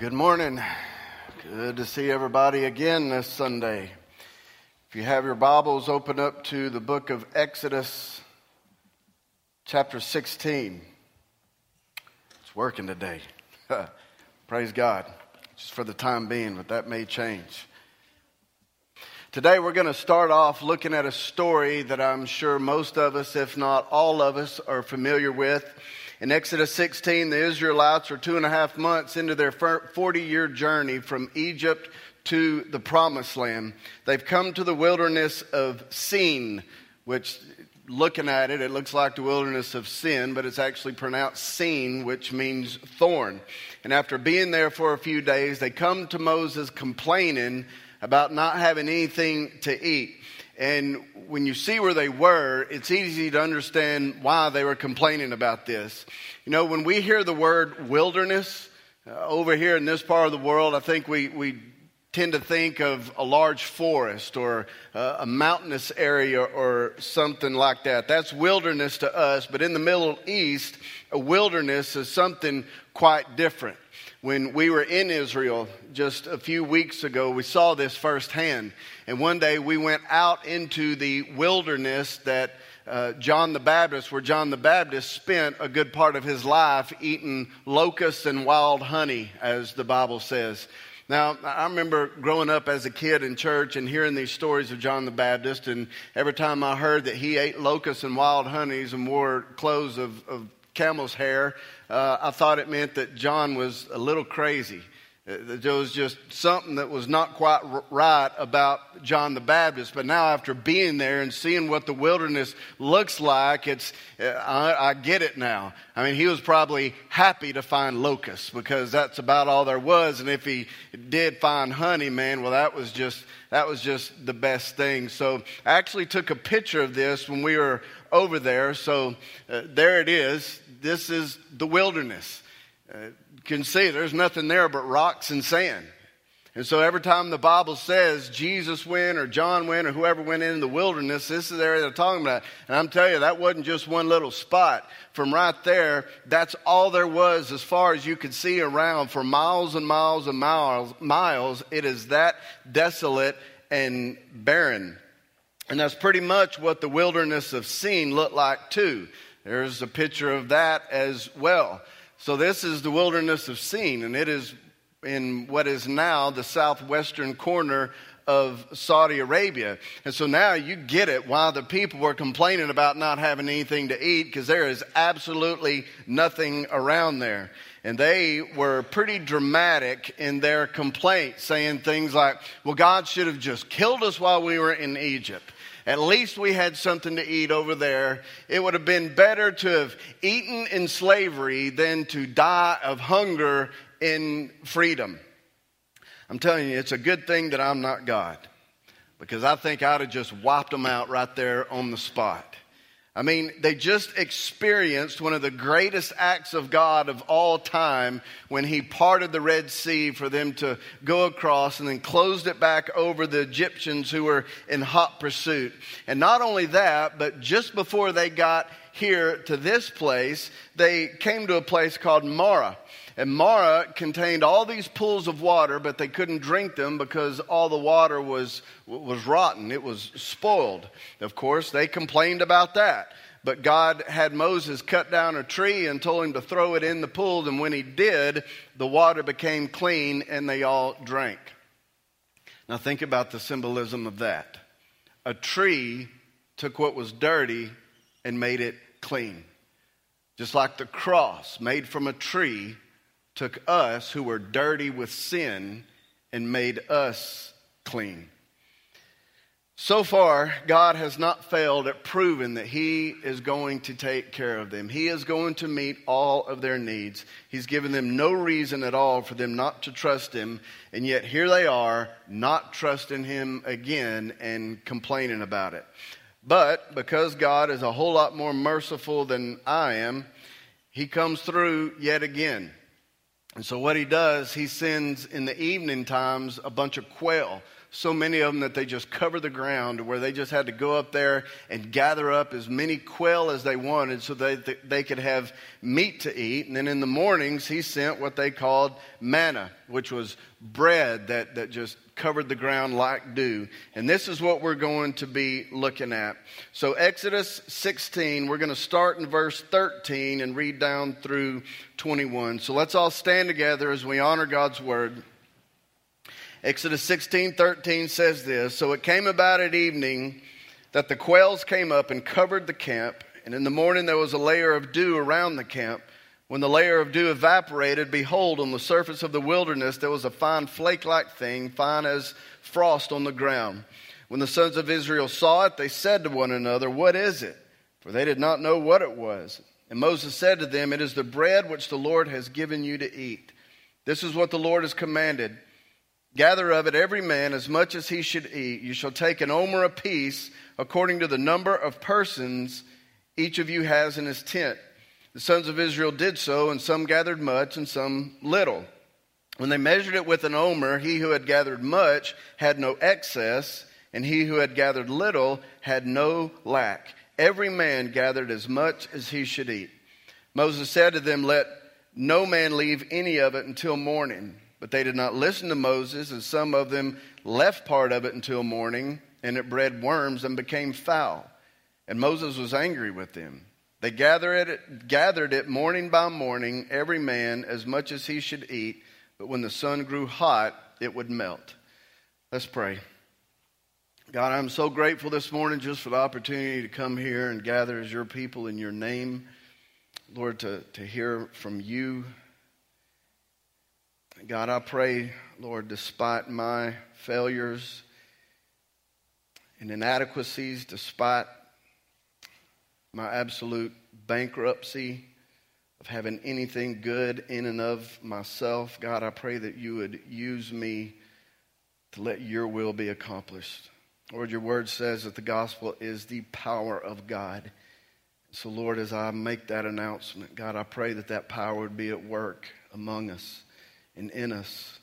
Good morning. Good to see everybody again this Sunday. If you have your Bibles, open up to the book of Exodus, chapter 16. It's working today. Praise God. Just for the time being, but that may change. Today, we're going to start off looking at a story that I'm sure most of us, if not all of us, are familiar with. In Exodus 16, the Israelites are two and a half months into their 40 year journey from Egypt to the promised land. They've come to the wilderness of Sin, which, looking at it, it looks like the wilderness of sin, but it's actually pronounced Sin, which means thorn. And after being there for a few days, they come to Moses complaining about not having anything to eat. And when you see where they were, it's easy to understand why they were complaining about this. You know, when we hear the word wilderness uh, over here in this part of the world, I think we, we tend to think of a large forest or a mountainous area or something like that. That's wilderness to us, but in the Middle East, a wilderness is something quite different when we were in Israel just a few weeks ago, we saw this firsthand. And one day we went out into the wilderness that uh, John the Baptist, where John the Baptist spent a good part of his life eating locusts and wild honey, as the Bible says. Now, I remember growing up as a kid in church and hearing these stories of John the Baptist, and every time I heard that he ate locusts and wild honeys and wore clothes of, of camel's hair, uh, I thought it meant that John was a little crazy. Uh, there was just something that was not quite right about John the Baptist. But now, after being there and seeing what the wilderness looks like, it's, uh, I, I get it now. I mean, he was probably happy to find locusts because that's about all there was. And if he did find honey, man, well, that was just, that was just the best thing. So I actually took a picture of this when we were over there. So uh, there it is. This is the wilderness. Uh, can see there's nothing there but rocks and sand. And so every time the Bible says Jesus went or John went or whoever went into the wilderness, this is the area they're talking about. And I'm telling you, that wasn't just one little spot. From right there, that's all there was as far as you could see around for miles and miles and miles. miles. It is that desolate and barren. And that's pretty much what the wilderness of Sin looked like, too. There's a picture of that as well. So, this is the wilderness of Sin, and it is in what is now the southwestern corner of Saudi Arabia. And so now you get it why the people were complaining about not having anything to eat because there is absolutely nothing around there. And they were pretty dramatic in their complaint, saying things like, well, God should have just killed us while we were in Egypt. At least we had something to eat over there. It would have been better to have eaten in slavery than to die of hunger in freedom. I'm telling you, it's a good thing that I'm not God because I think I'd have just wiped them out right there on the spot. I mean, they just experienced one of the greatest acts of God of all time when He parted the Red Sea for them to go across and then closed it back over the Egyptians who were in hot pursuit. And not only that, but just before they got here to this place, they came to a place called Mara. And Mara contained all these pools of water, but they couldn't drink them because all the water was, was rotten. It was spoiled. Of course, they complained about that. But God had Moses cut down a tree and told him to throw it in the pool. And when he did, the water became clean and they all drank. Now, think about the symbolism of that. A tree took what was dirty and made it clean. Just like the cross made from a tree took us who were dirty with sin and made us clean. So far, God has not failed at proving that He is going to take care of them. He is going to meet all of their needs. He's given them no reason at all for them not to trust Him, and yet here they are, not trusting Him again and complaining about it. But because God is a whole lot more merciful than I am, He comes through yet again. And so, what he does, he sends in the evening times a bunch of quail, so many of them that they just covered the ground where they just had to go up there and gather up as many quail as they wanted so that they could have meat to eat. And then in the mornings, he sent what they called manna, which was bread that, that just covered the ground like dew. And this is what we're going to be looking at. So, Exodus 16, we're going to start in verse 13 and read down through 21. So, let's all stand together as we honor God's word. Exodus 16 13 says this So it came about at evening that the quails came up and covered the camp, and in the morning there was a layer of dew around the camp. When the layer of dew evaporated, behold, on the surface of the wilderness there was a fine flake like thing, fine as frost on the ground. When the sons of Israel saw it, they said to one another, What is it? For they did not know what it was. And Moses said to them, It is the bread which the Lord has given you to eat. This is what the Lord has commanded. Gather of it every man as much as he should eat. You shall take an omer apiece according to the number of persons each of you has in his tent. The sons of Israel did so, and some gathered much and some little. When they measured it with an omer, he who had gathered much had no excess, and he who had gathered little had no lack. Every man gathered as much as he should eat. Moses said to them, Let no man leave any of it until morning. But they did not listen to Moses, and some of them left part of it until morning, and it bred worms and became foul. And Moses was angry with them. They gathered it, gathered it morning by morning, every man as much as he should eat, but when the sun grew hot, it would melt. Let's pray. God, I'm so grateful this morning just for the opportunity to come here and gather as your people in your name. Lord, to, to hear from you God, I pray, Lord, despite my failures and inadequacies, despite my absolute bankruptcy of having anything good in and of myself, God, I pray that you would use me to let your will be accomplished. Lord, your word says that the gospel is the power of God. So, Lord, as I make that announcement, God, I pray that that power would be at work among us and in us.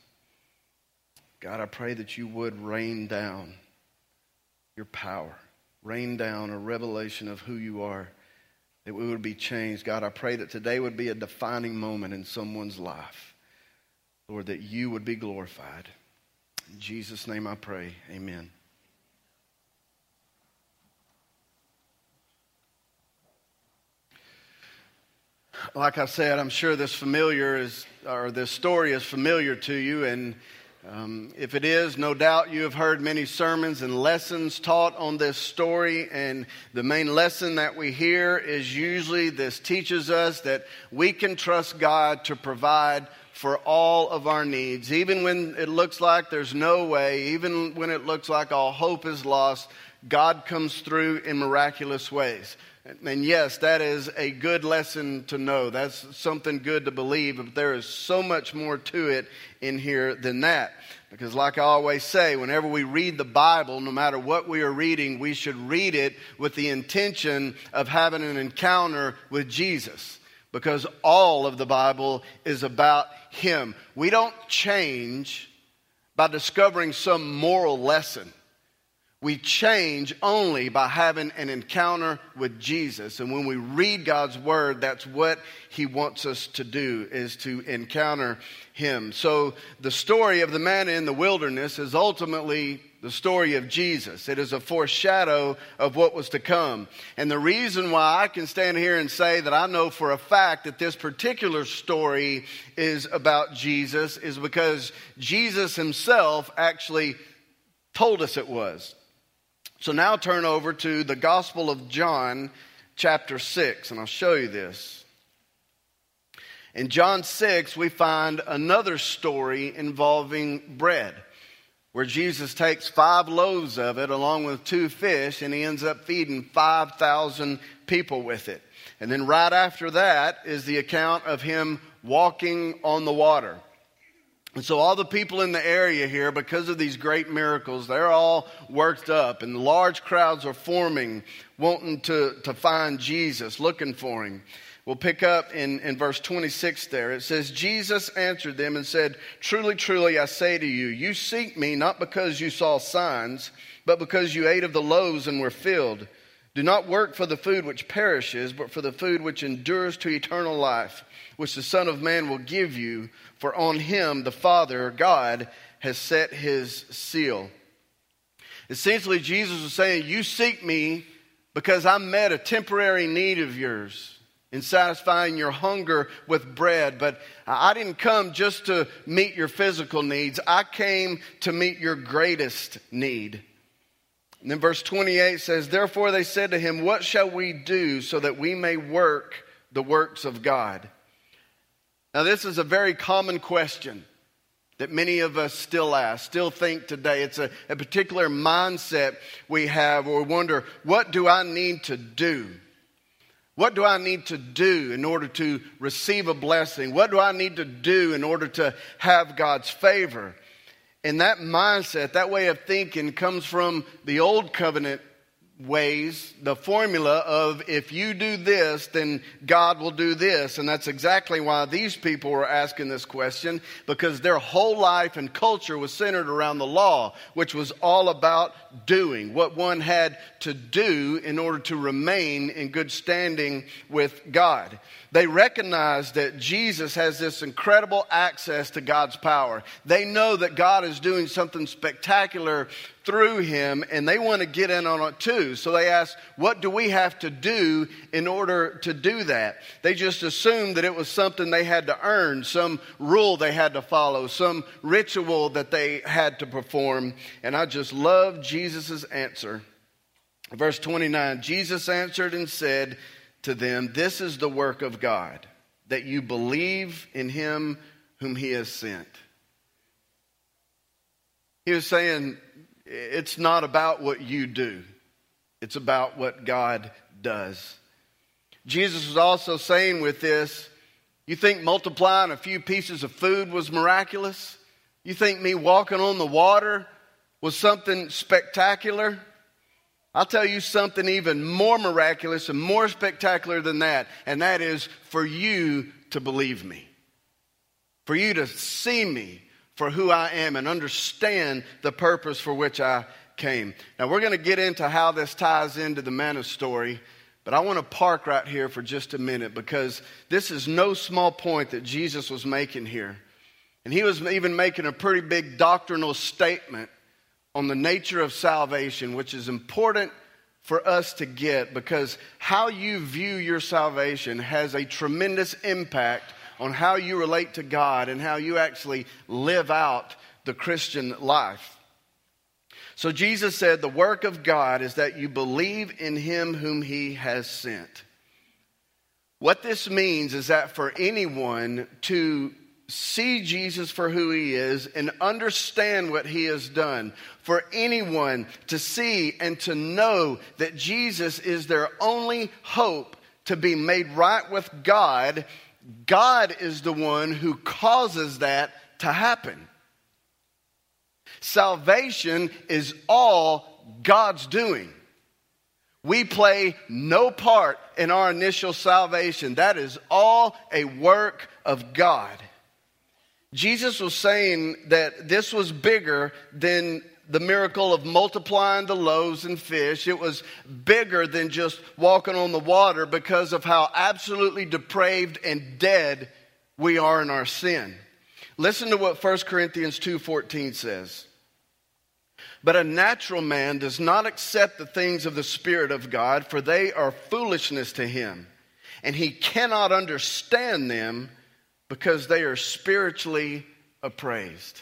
God, I pray that you would rain down your power, rain down a revelation of who you are, that we would be changed. God, I pray that today would be a defining moment in someone's life. Lord, that you would be glorified. In Jesus' name I pray. Amen. Like I said, I'm sure this familiar is, or this story is familiar to you, and um, if it is, no doubt you have heard many sermons and lessons taught on this story. And the main lesson that we hear is usually this teaches us that we can trust God to provide for all of our needs, even when it looks like there's no way, even when it looks like all hope is lost. God comes through in miraculous ways. And yes, that is a good lesson to know. That's something good to believe, but there is so much more to it in here than that. Because, like I always say, whenever we read the Bible, no matter what we are reading, we should read it with the intention of having an encounter with Jesus. Because all of the Bible is about Him. We don't change by discovering some moral lesson. We change only by having an encounter with Jesus. And when we read God's word, that's what he wants us to do is to encounter him. So the story of the manna in the wilderness is ultimately the story of Jesus. It is a foreshadow of what was to come. And the reason why I can stand here and say that I know for a fact that this particular story is about Jesus is because Jesus himself actually told us it was. So now turn over to the Gospel of John, chapter 6, and I'll show you this. In John 6, we find another story involving bread, where Jesus takes five loaves of it along with two fish, and he ends up feeding 5,000 people with it. And then right after that is the account of him walking on the water. And so, all the people in the area here, because of these great miracles, they're all worked up, and large crowds are forming, wanting to, to find Jesus, looking for him. We'll pick up in, in verse 26 there. It says, Jesus answered them and said, Truly, truly, I say to you, you seek me not because you saw signs, but because you ate of the loaves and were filled. Do not work for the food which perishes, but for the food which endures to eternal life, which the Son of Man will give you, for on him the Father, God, has set his seal. Essentially, Jesus was saying, You seek me because I met a temporary need of yours in satisfying your hunger with bread. But I didn't come just to meet your physical needs, I came to meet your greatest need. And then verse 28 says, Therefore they said to him, What shall we do so that we may work the works of God? Now, this is a very common question that many of us still ask, still think today. It's a, a particular mindset we have, or wonder, What do I need to do? What do I need to do in order to receive a blessing? What do I need to do in order to have God's favor? And that mindset, that way of thinking, comes from the old covenant ways the formula of if you do this, then God will do this. And that's exactly why these people were asking this question because their whole life and culture was centered around the law, which was all about doing, what one had to do in order to remain in good standing with God. They recognize that Jesus has this incredible access to God's power. They know that God is doing something spectacular through him and they want to get in on it too. So they ask, What do we have to do in order to do that? They just assumed that it was something they had to earn, some rule they had to follow, some ritual that they had to perform. And I just love Jesus' answer. Verse 29 Jesus answered and said to them, This is the work of God, that you believe in him whom he has sent. He was saying, it's not about what you do, it's about what God does. Jesus was also saying with this, you think multiplying a few pieces of food was miraculous? You think me walking on the water was something spectacular? I'll tell you something even more miraculous and more spectacular than that, and that is for you to believe me, for you to see me for who I am and understand the purpose for which I came. Now, we're going to get into how this ties into the manna story, but I want to park right here for just a minute because this is no small point that Jesus was making here. And he was even making a pretty big doctrinal statement on the nature of salvation, which is important for us to get because how you view your salvation has a tremendous impact on how you relate to God and how you actually live out the Christian life. So Jesus said, The work of God is that you believe in him whom he has sent. What this means is that for anyone to see Jesus for who he is and understand what he has done, for anyone to see and to know that Jesus is their only hope to be made right with God God is the one who causes that to happen. Salvation is all God's doing. We play no part in our initial salvation. That is all a work of God. Jesus was saying that this was bigger than the miracle of multiplying the loaves and fish. It was bigger than just walking on the water because of how absolutely depraved and dead we are in our sin. Listen to what 1 Corinthians 2:14 says. But a natural man does not accept the things of the spirit of God, for they are foolishness to him, and he cannot understand them because they are spiritually appraised.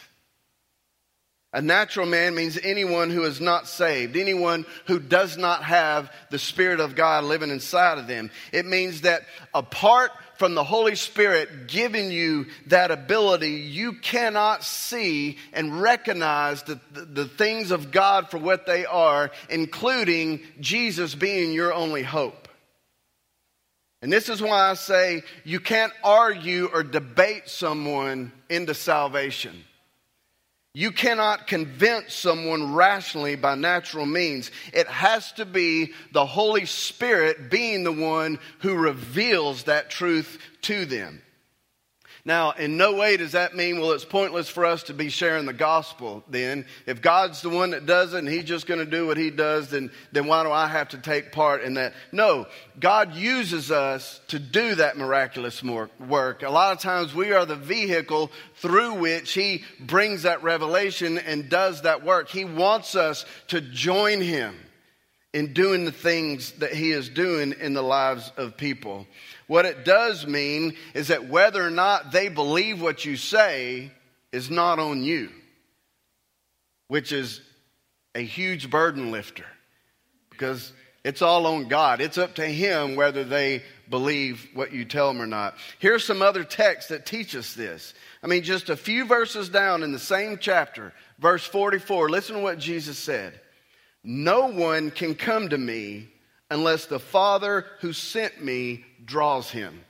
A natural man means anyone who is not saved, anyone who does not have the Spirit of God living inside of them. It means that apart from the Holy Spirit giving you that ability, you cannot see and recognize the, the, the, things of God for what they are, including Jesus being your only hope. And this is why I say you can't argue or debate someone into salvation. You cannot convince someone rationally by natural means. It has to be the Holy Spirit being the one who reveals that truth to them. Now, in no way does that mean, well, it's pointless for us to be sharing the gospel then. If God's the one that does it and He's just going to do what He does, then, then why do I have to take part in that? No, God uses us to do that miraculous work. A lot of times we are the vehicle through which He brings that revelation and does that work. He wants us to join Him in doing the things that He is doing in the lives of people. What it does mean is that whether or not they believe what you say is not on you, which is a huge burden lifter because it's all on God. It's up to Him whether they believe what you tell them or not. Here's some other texts that teach us this. I mean, just a few verses down in the same chapter, verse 44, listen to what Jesus said. No one can come to me unless the Father who sent me draws him.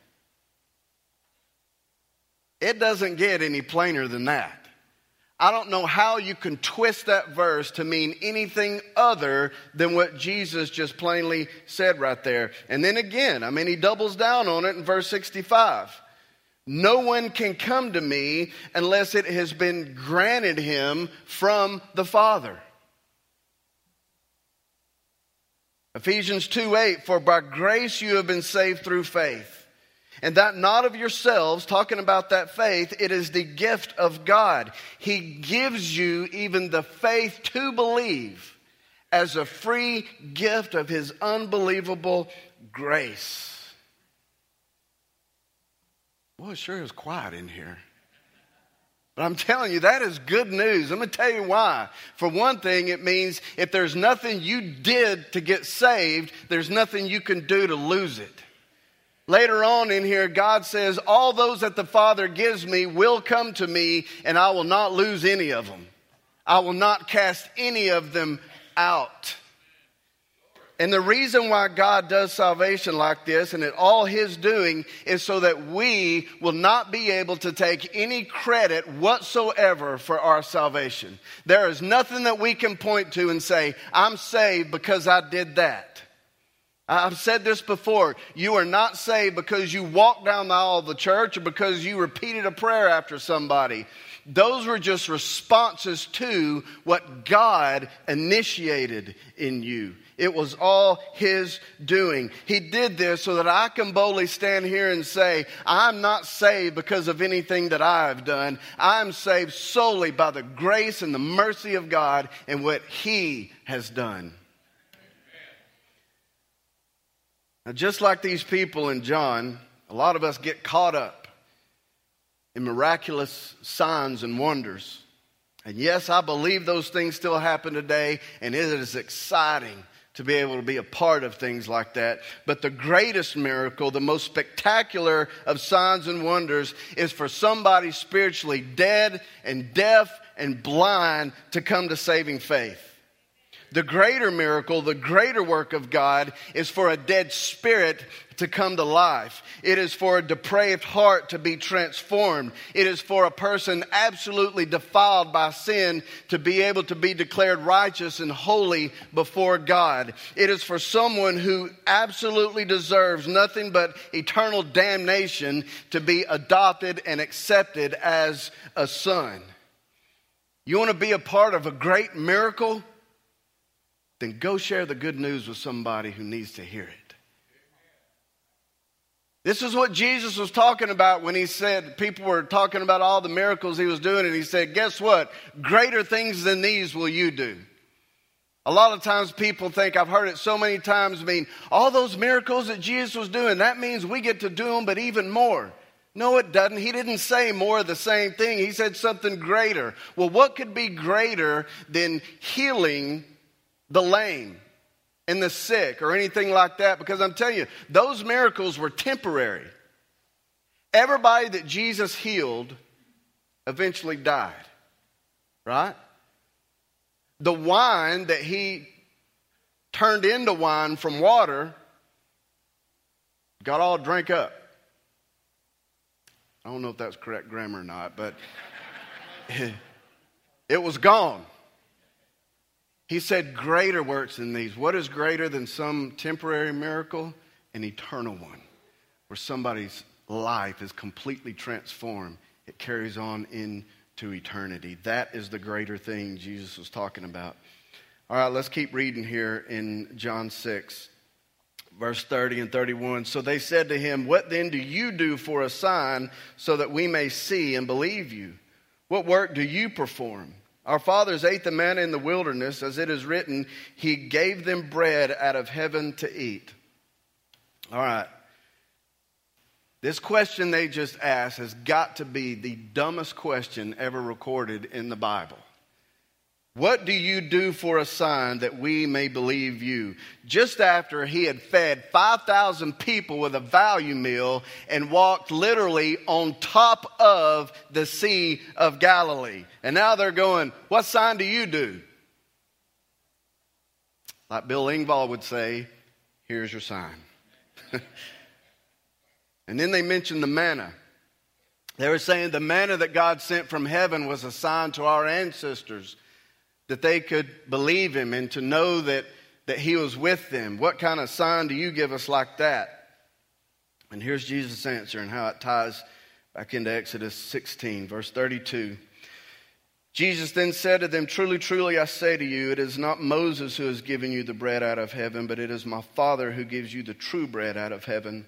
It doesn't get any plainer than that. I don't know how you can twist that verse to mean anything other than what Jesus just plainly said right there. And then again, I mean, he doubles down on it in verse 65. No one can come to me unless it has been granted him from the Father. Ephesians 2 8, for by grace you have been saved through faith. And that not of yourselves, talking about that faith, it is the gift of God. He gives you even the faith to believe as a free gift of His unbelievable grace. Boy, it sure is quiet in here. But I'm telling you, that is good news. I'm going to tell you why. For one thing, it means if there's nothing you did to get saved, there's nothing you can do to lose it. Later on in here, God says, All those that the Father gives me will come to me, and I will not lose any of them. I will not cast any of them out. And the reason why God does salvation like this and it all His doing is so that we will not be able to take any credit whatsoever for our salvation. There is nothing that we can point to and say, I'm saved because I did that. I've said this before. You are not saved because you walked down the aisle of the church or because you repeated a prayer after somebody. Those were just responses to what God initiated in you. It was all His doing. He did this so that I can boldly stand here and say, I'm not saved because of anything that I've done. I'm saved solely by the grace and the mercy of God and what He has done. Now, just like these people in John, a lot of us get caught up in miraculous signs and wonders. And yes, I believe those things still happen today, and it is exciting to be able to be a part of things like that. But the greatest miracle, the most spectacular of signs and wonders, is for somebody spiritually dead and deaf and blind to come to saving faith. The greater miracle, the greater work of God is for a dead spirit to come to life. It is for a depraved heart to be transformed. It is for a person absolutely defiled by sin to be able to be declared righteous and holy before God. It is for someone who absolutely deserves nothing but eternal damnation to be adopted and accepted as a son. You want to be a part of a great miracle? Then go share the good news with somebody who needs to hear it. This is what Jesus was talking about when he said, people were talking about all the miracles he was doing, and he said, Guess what? Greater things than these will you do. A lot of times people think, I've heard it so many times, I mean, all those miracles that Jesus was doing, that means we get to do them, but even more. No, it doesn't. He didn't say more of the same thing. He said something greater. Well, what could be greater than healing the lame? and the sick or anything like that because I'm telling you, those miracles were temporary. Everybody that Jesus healed eventually died, right? The wine that he turned into wine from water got all drink up. I don't know if that's correct grammar or not, but it was gone. He said, Greater works than these. What is greater than some temporary miracle? An eternal one, where somebody's life is completely transformed. It carries on into eternity. That is the greater thing Jesus was talking about. All right, let's keep reading here in John 6, verse 30 and 31. So they said to him, What then do you do for a sign so that we may see and believe you? What work do you perform? Our fathers ate the manna in the wilderness, as it is written, He gave them bread out of heaven to eat. All right. This question they just asked has got to be the dumbest question ever recorded in the Bible. What do you do for a sign that we may believe you? Just after he had fed 5,000 people with a value meal and walked literally on top of the Sea of Galilee. And now they're going, What sign do you do? Like Bill Engvall would say, Here's your sign. and then they mentioned the manna. They were saying the manna that God sent from heaven was a sign to our ancestors that they could believe him and to know that, that he was with them. What kind of sign do you give us like that? And here's Jesus' answer and how it ties back into Exodus 16, verse 32. Jesus then said to them, Truly, truly, I say to you, it is not Moses who has given you the bread out of heaven, but it is my Father who gives you the true bread out of heaven.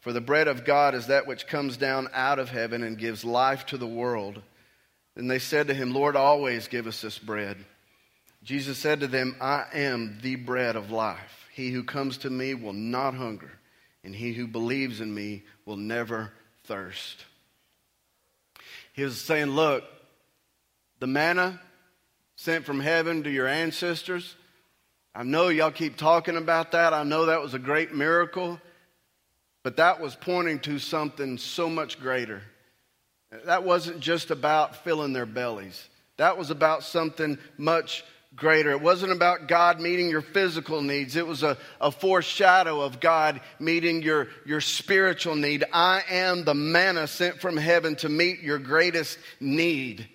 For the bread of God is that which comes down out of heaven and gives life to the world. Then they said to him, Lord, always give us this bread. Jesus said to them, I am the bread of life. He who comes to me will not hunger, and he who believes in me will never thirst. He was saying, Look, the manna sent from heaven to your ancestors, I know y'all keep talking about that. I know that was a great miracle, but that was pointing to something so much greater. That wasn't just about filling their bellies, that was about something much greater. It wasn't about God meeting your physical needs, it was a, a foreshadow of God meeting your, your spiritual need. I am the manna sent from heaven to meet your greatest need.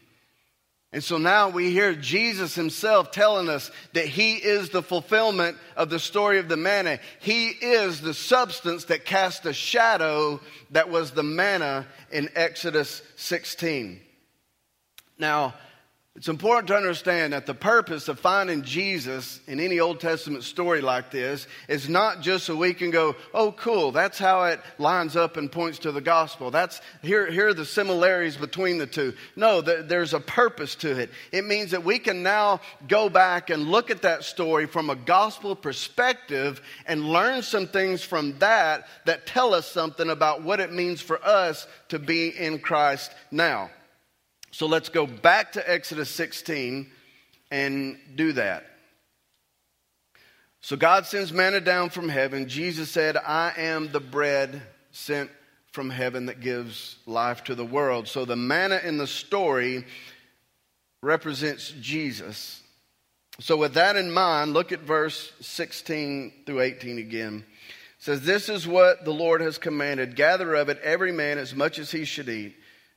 And so now we hear Jesus himself telling us that he is the fulfillment of the story of the manna. He is the substance that cast a shadow that was the manna in Exodus 16. Now, it's important to understand that the purpose of finding Jesus in any Old Testament story like this is not just so we can go, oh, cool, that's how it lines up and points to the gospel. That's, here, here are the similarities between the two. No, there's a purpose to it. It means that we can now go back and look at that story from a gospel perspective and learn some things from that that tell us something about what it means for us to be in Christ now. So let's go back to Exodus 16 and do that. So God sends manna down from heaven. Jesus said, I am the bread sent from heaven that gives life to the world. So the manna in the story represents Jesus. So with that in mind, look at verse 16 through 18 again. It says, This is what the Lord has commanded. Gather of it every man as much as he should eat.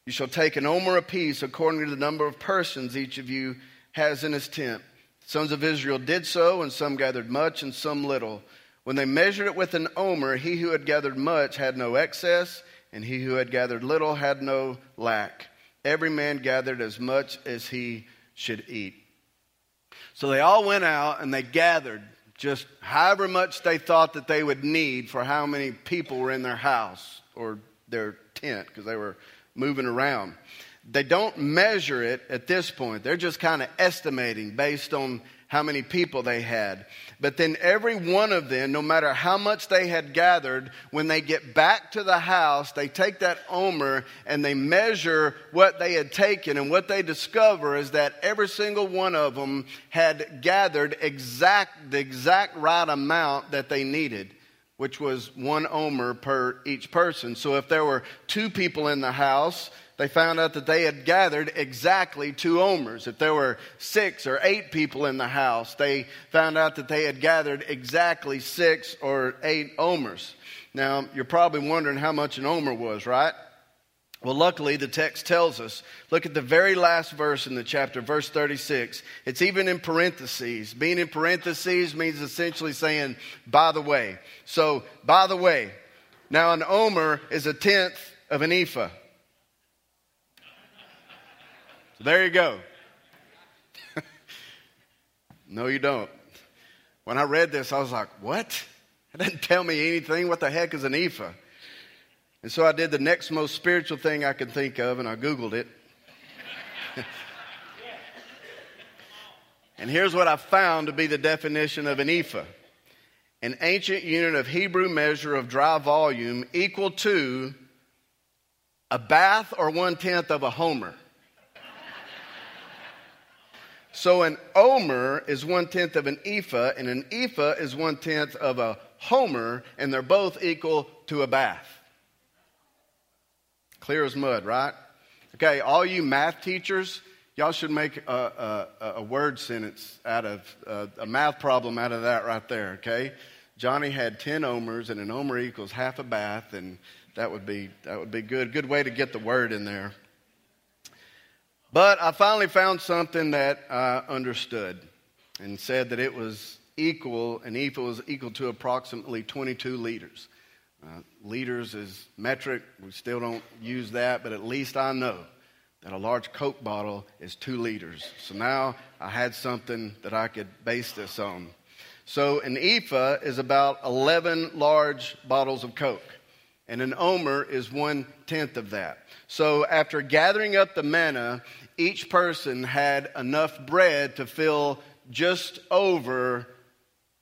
You shall take an omer apiece according to the number of persons each of you has in his tent. The sons of Israel did so, and some gathered much and some little. When they measured it with an omer, he who had gathered much had no excess, and he who had gathered little had no lack. Every man gathered as much as he should eat. So they all went out and they gathered just however much they thought that they would need for how many people were in their house or their tent, because they were moving around. They don't measure it at this point. They're just kind of estimating based on how many people they had. But then every one of them, no matter how much they had gathered, when they get back to the house, they take that omer and they measure what they had taken. And what they discover is that every single one of them had gathered exact, the exact right amount that they needed which was one omer per each person. So if there were two people in the house, they found out that they had gathered exactly two omers. If there were six or eight people in the house, they found out that they had gathered exactly six or eight omers. Now, you're probably wondering how much an omer was, right? Well, luckily, the text tells us. Look at the very last verse in the chapter, verse 36. It's even in parentheses. Being in parentheses means essentially saying, by the way. So, by the way, now an omer is a tenth of an ephah. So there you go. no, you don't. When I read this, I was like, what? It doesn't tell me anything. What the heck is an ephah? And so I did the next most spiritual thing I could think of, and I Googled it. and here's what I found to be the definition of an ephah an ancient unit of Hebrew measure of dry volume equal to a bath or one tenth of a homer. so an omer is one tenth of an ephah, and an ephah is one tenth of a homer, and they're both equal to a bath. Clear as mud, right? Okay, all you math teachers, y'all should make a, a, a word sentence out of uh, a math problem out of that right there, okay? Johnny had 10 omers, and an omer equals half a bath, and that would be, that would be good. Good way to get the word in there. But I finally found something that I understood and said that it was equal, an equal was equal to approximately 22 liters. Uh, liters is metric. We still don't use that, but at least I know that a large Coke bottle is two liters. So now I had something that I could base this on. So an ephah is about 11 large bottles of Coke, and an omer is one tenth of that. So after gathering up the manna, each person had enough bread to fill just over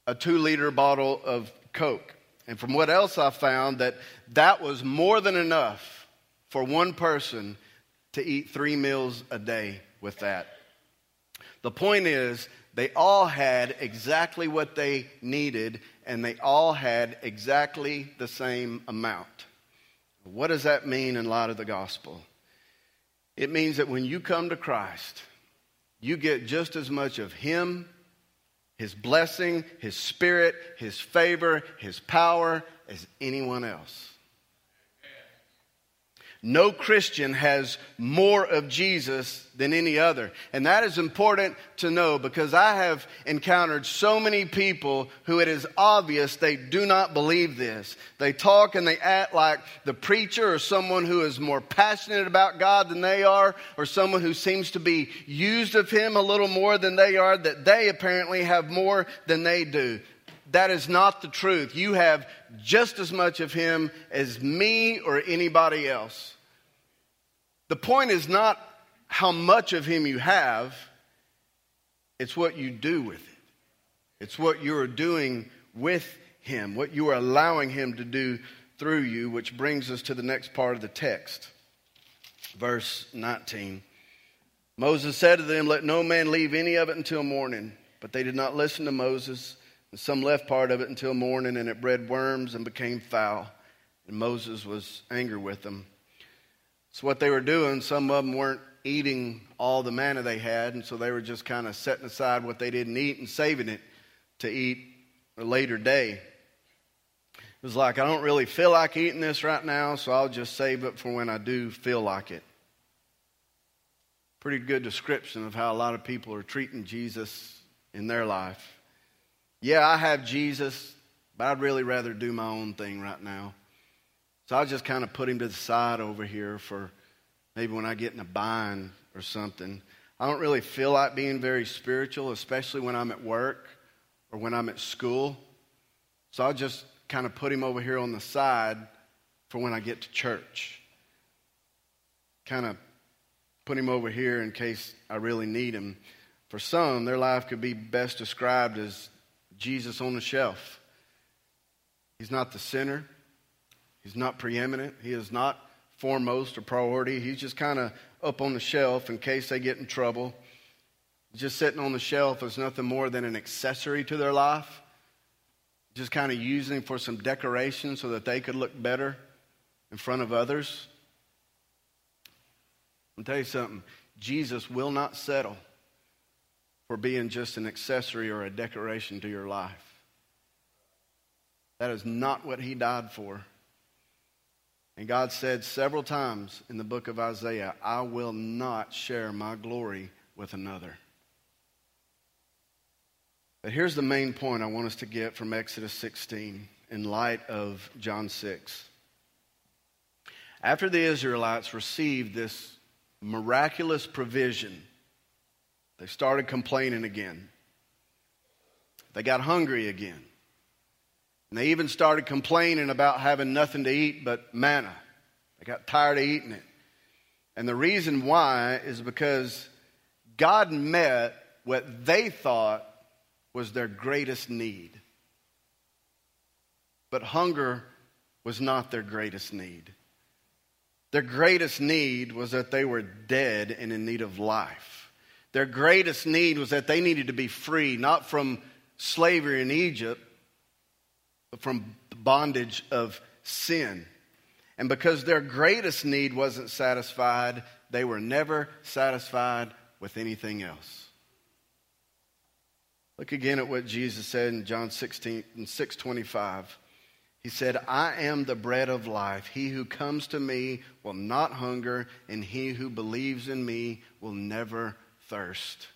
a two liter bottle of Coke. And from what else I found, that that was more than enough for one person to eat three meals a day with that. The point is, they all had exactly what they needed, and they all had exactly the same amount. What does that mean in light of the gospel? It means that when you come to Christ, you get just as much of Him his blessing, His spirit, His favor, His power as anyone else. No Christian has more of Jesus than any other. And that is important to know because I have encountered so many people who it is obvious they do not believe this. They talk and they act like the preacher or someone who is more passionate about God than they are, or someone who seems to be used of Him a little more than they are, that they apparently have more than they do. That is not the truth. You have just as much of Him as me or anybody else. The point is not how much of Him you have, it's what you do with it. It's what you are doing with Him, what you are allowing Him to do through you, which brings us to the next part of the text. Verse 19. Moses said to them, Let no man leave any of it until morning. But they did not listen to Moses, and some left part of it until morning, and it bred worms and became foul. And Moses was angry with them. So, what they were doing, some of them weren't eating all the manna they had, and so they were just kind of setting aside what they didn't eat and saving it to eat a later day. It was like, I don't really feel like eating this right now, so I'll just save it for when I do feel like it. Pretty good description of how a lot of people are treating Jesus in their life. Yeah, I have Jesus, but I'd really rather do my own thing right now. So I'll just kind of put him to the side over here for maybe when I get in a bind or something. I don't really feel like being very spiritual, especially when I'm at work or when I'm at school. So I'll just kind of put him over here on the side for when I get to church. Kind of put him over here in case I really need him. For some, their life could be best described as Jesus on the shelf. He's not the center. He's not preeminent. He is not foremost or priority. He's just kind of up on the shelf in case they get in trouble. Just sitting on the shelf is nothing more than an accessory to their life. Just kind of using for some decoration so that they could look better in front of others. I'll tell you something Jesus will not settle for being just an accessory or a decoration to your life. That is not what he died for. And God said several times in the book of Isaiah, I will not share my glory with another. But here's the main point I want us to get from Exodus 16 in light of John 6. After the Israelites received this miraculous provision, they started complaining again. They got hungry again. And they even started complaining about having nothing to eat but manna. They got tired of eating it. And the reason why is because God met what they thought was their greatest need. But hunger was not their greatest need. Their greatest need was that they were dead and in need of life. Their greatest need was that they needed to be free, not from slavery in Egypt, from bondage of sin. And because their greatest need wasn't satisfied, they were never satisfied with anything else. Look again at what Jesus said in John 16 and 625. He said, I am the bread of life. He who comes to me will not hunger, and he who believes in me will never thirst.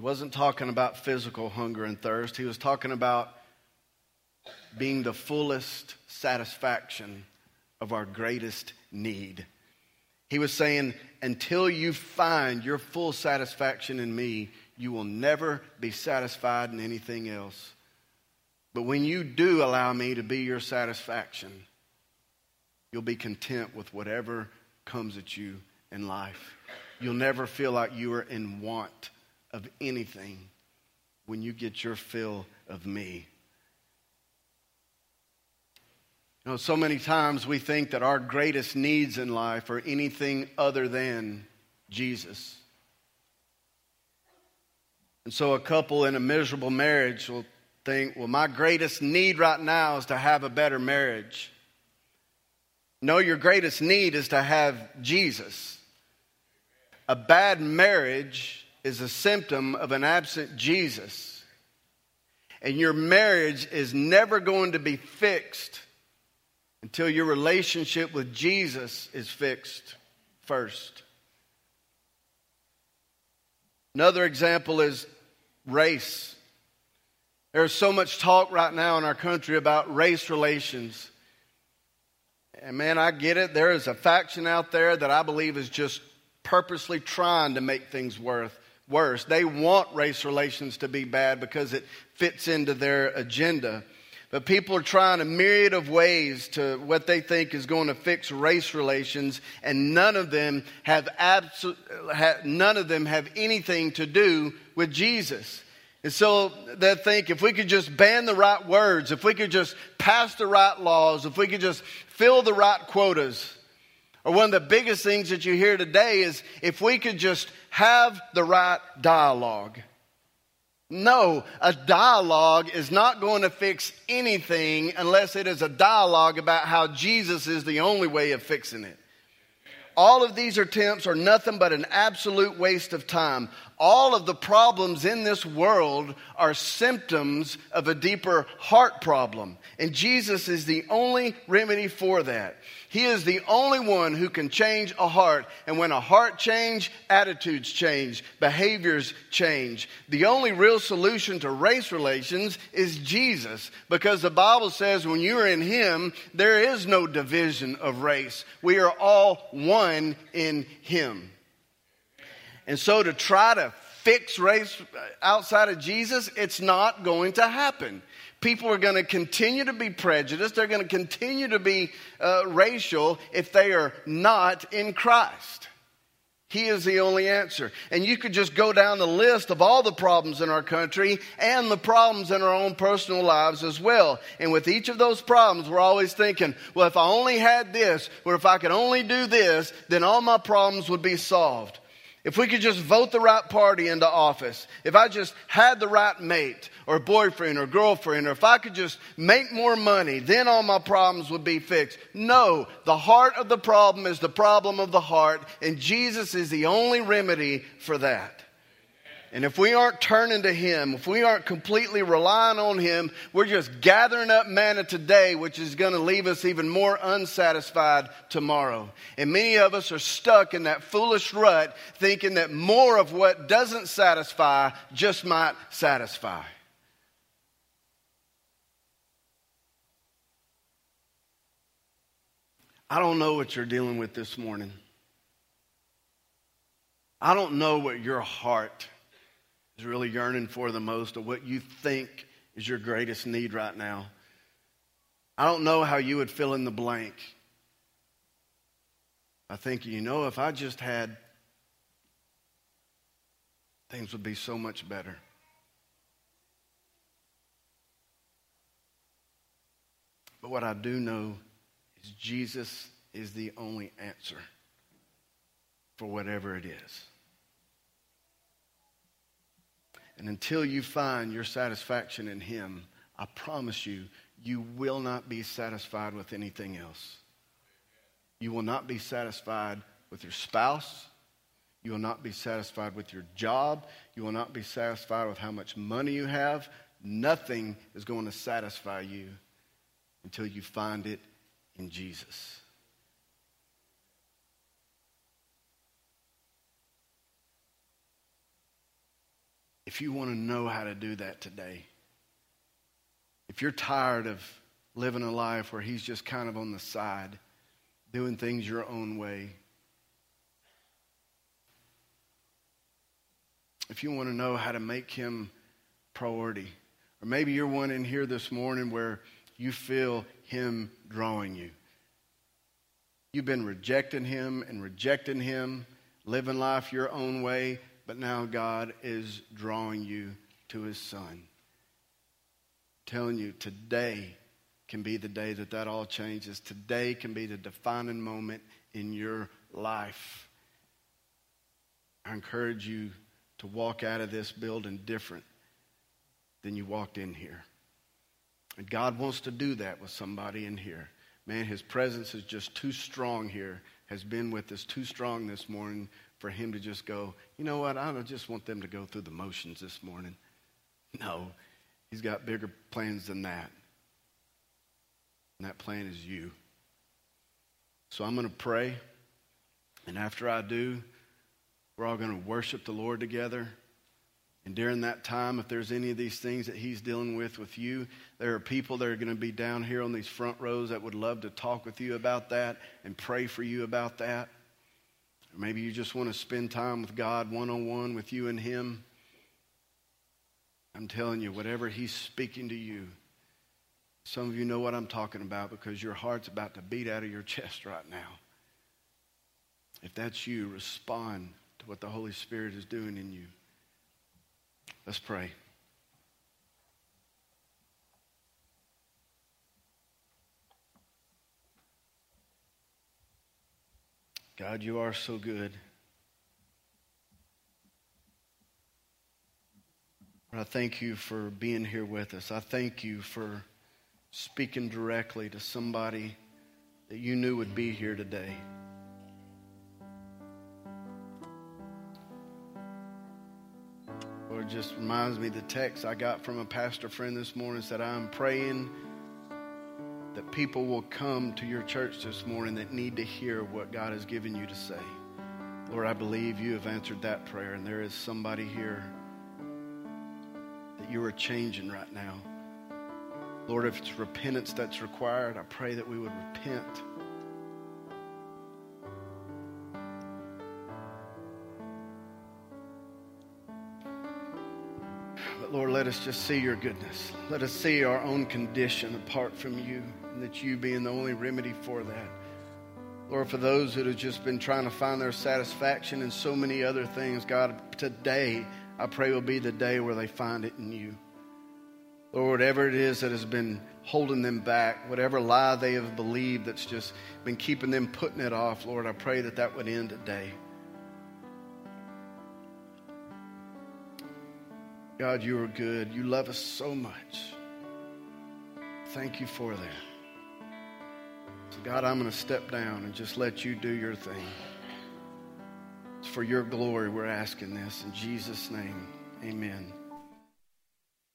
He wasn't talking about physical hunger and thirst. He was talking about being the fullest satisfaction of our greatest need. He was saying, until you find your full satisfaction in me, you will never be satisfied in anything else. But when you do allow me to be your satisfaction, you'll be content with whatever comes at you in life. You'll never feel like you are in want of anything when you get your fill of me. You know, so many times we think that our greatest needs in life are anything other than Jesus. And so a couple in a miserable marriage will think, well, my greatest need right now is to have a better marriage. No, your greatest need is to have Jesus. A bad marriage is a symptom of an absent Jesus. And your marriage is never going to be fixed until your relationship with Jesus is fixed first. Another example is race. There's so much talk right now in our country about race relations. And man, I get it. There is a faction out there that I believe is just purposely trying to make things worth, worse. They want race relations to be bad because it fits into their agenda. But people are trying a myriad of ways to what they think is going to fix race relations, and none of them have abso- none of them have anything to do with Jesus. And so they think if we could just ban the right words, if we could just pass the right laws, if we could just fill the right quotas, or one of the biggest things that you hear today is if we could just have the right dialogue. No, a dialogue is not going to fix anything unless it is a dialogue about how Jesus is the only way of fixing it. All of these attempts are nothing but an absolute waste of time all of the problems in this world are symptoms of a deeper heart problem. And Jesus is the only remedy for that. He is the only one who can change a heart. And when a heart change, attitudes change, behaviors change. The only real solution to race relations is Jesus. Because the Bible says when you are in Him, there is no division of race. We are all one in Him. And so to try to fix race outside of Jesus, it's not going to happen. People are going to continue to be prejudiced. They're going to continue to be uh, racial if they are not in Christ. He is the only answer. And you could just go down the list of all the problems in our country and the problems in our own personal lives as well. And with each of those problems, we're always thinking, well, if I only had this, or if I could only do this, then all my problems would be solved. If we could just vote the right party into office, if I just had the right mate or boyfriend or girlfriend, or if I could just make more money, then all my problems would be fixed. No, the heart of the problem is the problem of the heart, and Jesus is the only remedy for that. And if we aren't turning to Him, if we aren't completely relying on Him, we're just gathering up manna today, which is going to leave us even more unsatisfied tomorrow. And many of us are stuck in that foolish rut thinking that more of what doesn't satisfy just might satisfy. I don't know what you're dealing with this morning. I don't know what your heart is really yearning for the most or what you think is your greatest need right now. I don't know how you would fill in the blank. I think, you know, if I just had, things would be so much better. But what I do know is Jesus is the only answer for whatever it is. And until you find your satisfaction in Him, I promise you, you will not be satisfied with anything else. You will not be satisfied with your spouse. You will not be satisfied with your job. You will not be satisfied with how much money you have. Nothing is going to satisfy you until you find it in Jesus. If you want to know how to do that today, if you're tired of living a life where He's just kind of on the side, doing things your own way, if you want to know how to make Him priority, or maybe you're one in here this morning where you feel Him drawing you. You've been rejecting Him and rejecting Him, living life your own way, but now God is drawing you to His Son. Telling you, today can be the day that that all changes. Today can be the defining moment in your life. I encourage you to walk out of this building different than you walked in here. And God wants to do that with somebody in here. Man, his presence is just too strong here, has been with us too strong this morning for him to just go, you know what, I don't just want them to go through the motions this morning. No, he's got bigger plans than that. And that plan is you. So I'm going to pray. And after I do, we're all going to worship the Lord together. And during that time, if there's any of these things that he's dealing with with you, there are people that are going to be down here on these front rows that would love to talk with you about that and pray for you about that. Or maybe you just want to spend time with God one on one with you and him. I'm telling you, whatever he's speaking to you, some of you know what I'm talking about because your heart's about to beat out of your chest right now. If that's you, respond to what the Holy Spirit is doing in you. Let's pray. God, you are so good. I thank you for being here with us. I thank you for speaking directly to somebody that you knew would be here today. Lord, just reminds me the text I got from a pastor friend this morning said, I'm praying that people will come to your church this morning that need to hear what God has given you to say. Lord, I believe you have answered that prayer, and there is somebody here that you are changing right now. Lord, if it's repentance that's required, I pray that we would repent us just see your goodness. Let us see our own condition apart from you, and that you being the only remedy for that. Lord, for those that have just been trying to find their satisfaction in so many other things, God, today I pray will be the day where they find it in you. Lord, whatever it is that has been holding them back, whatever lie they have believed that's just been keeping them putting it off, Lord, I pray that that would end today. God, you are good. You love us so much. Thank you for that. So, God, I'm going to step down and just let you do your thing. It's for your glory we're asking this in Jesus' name. Amen.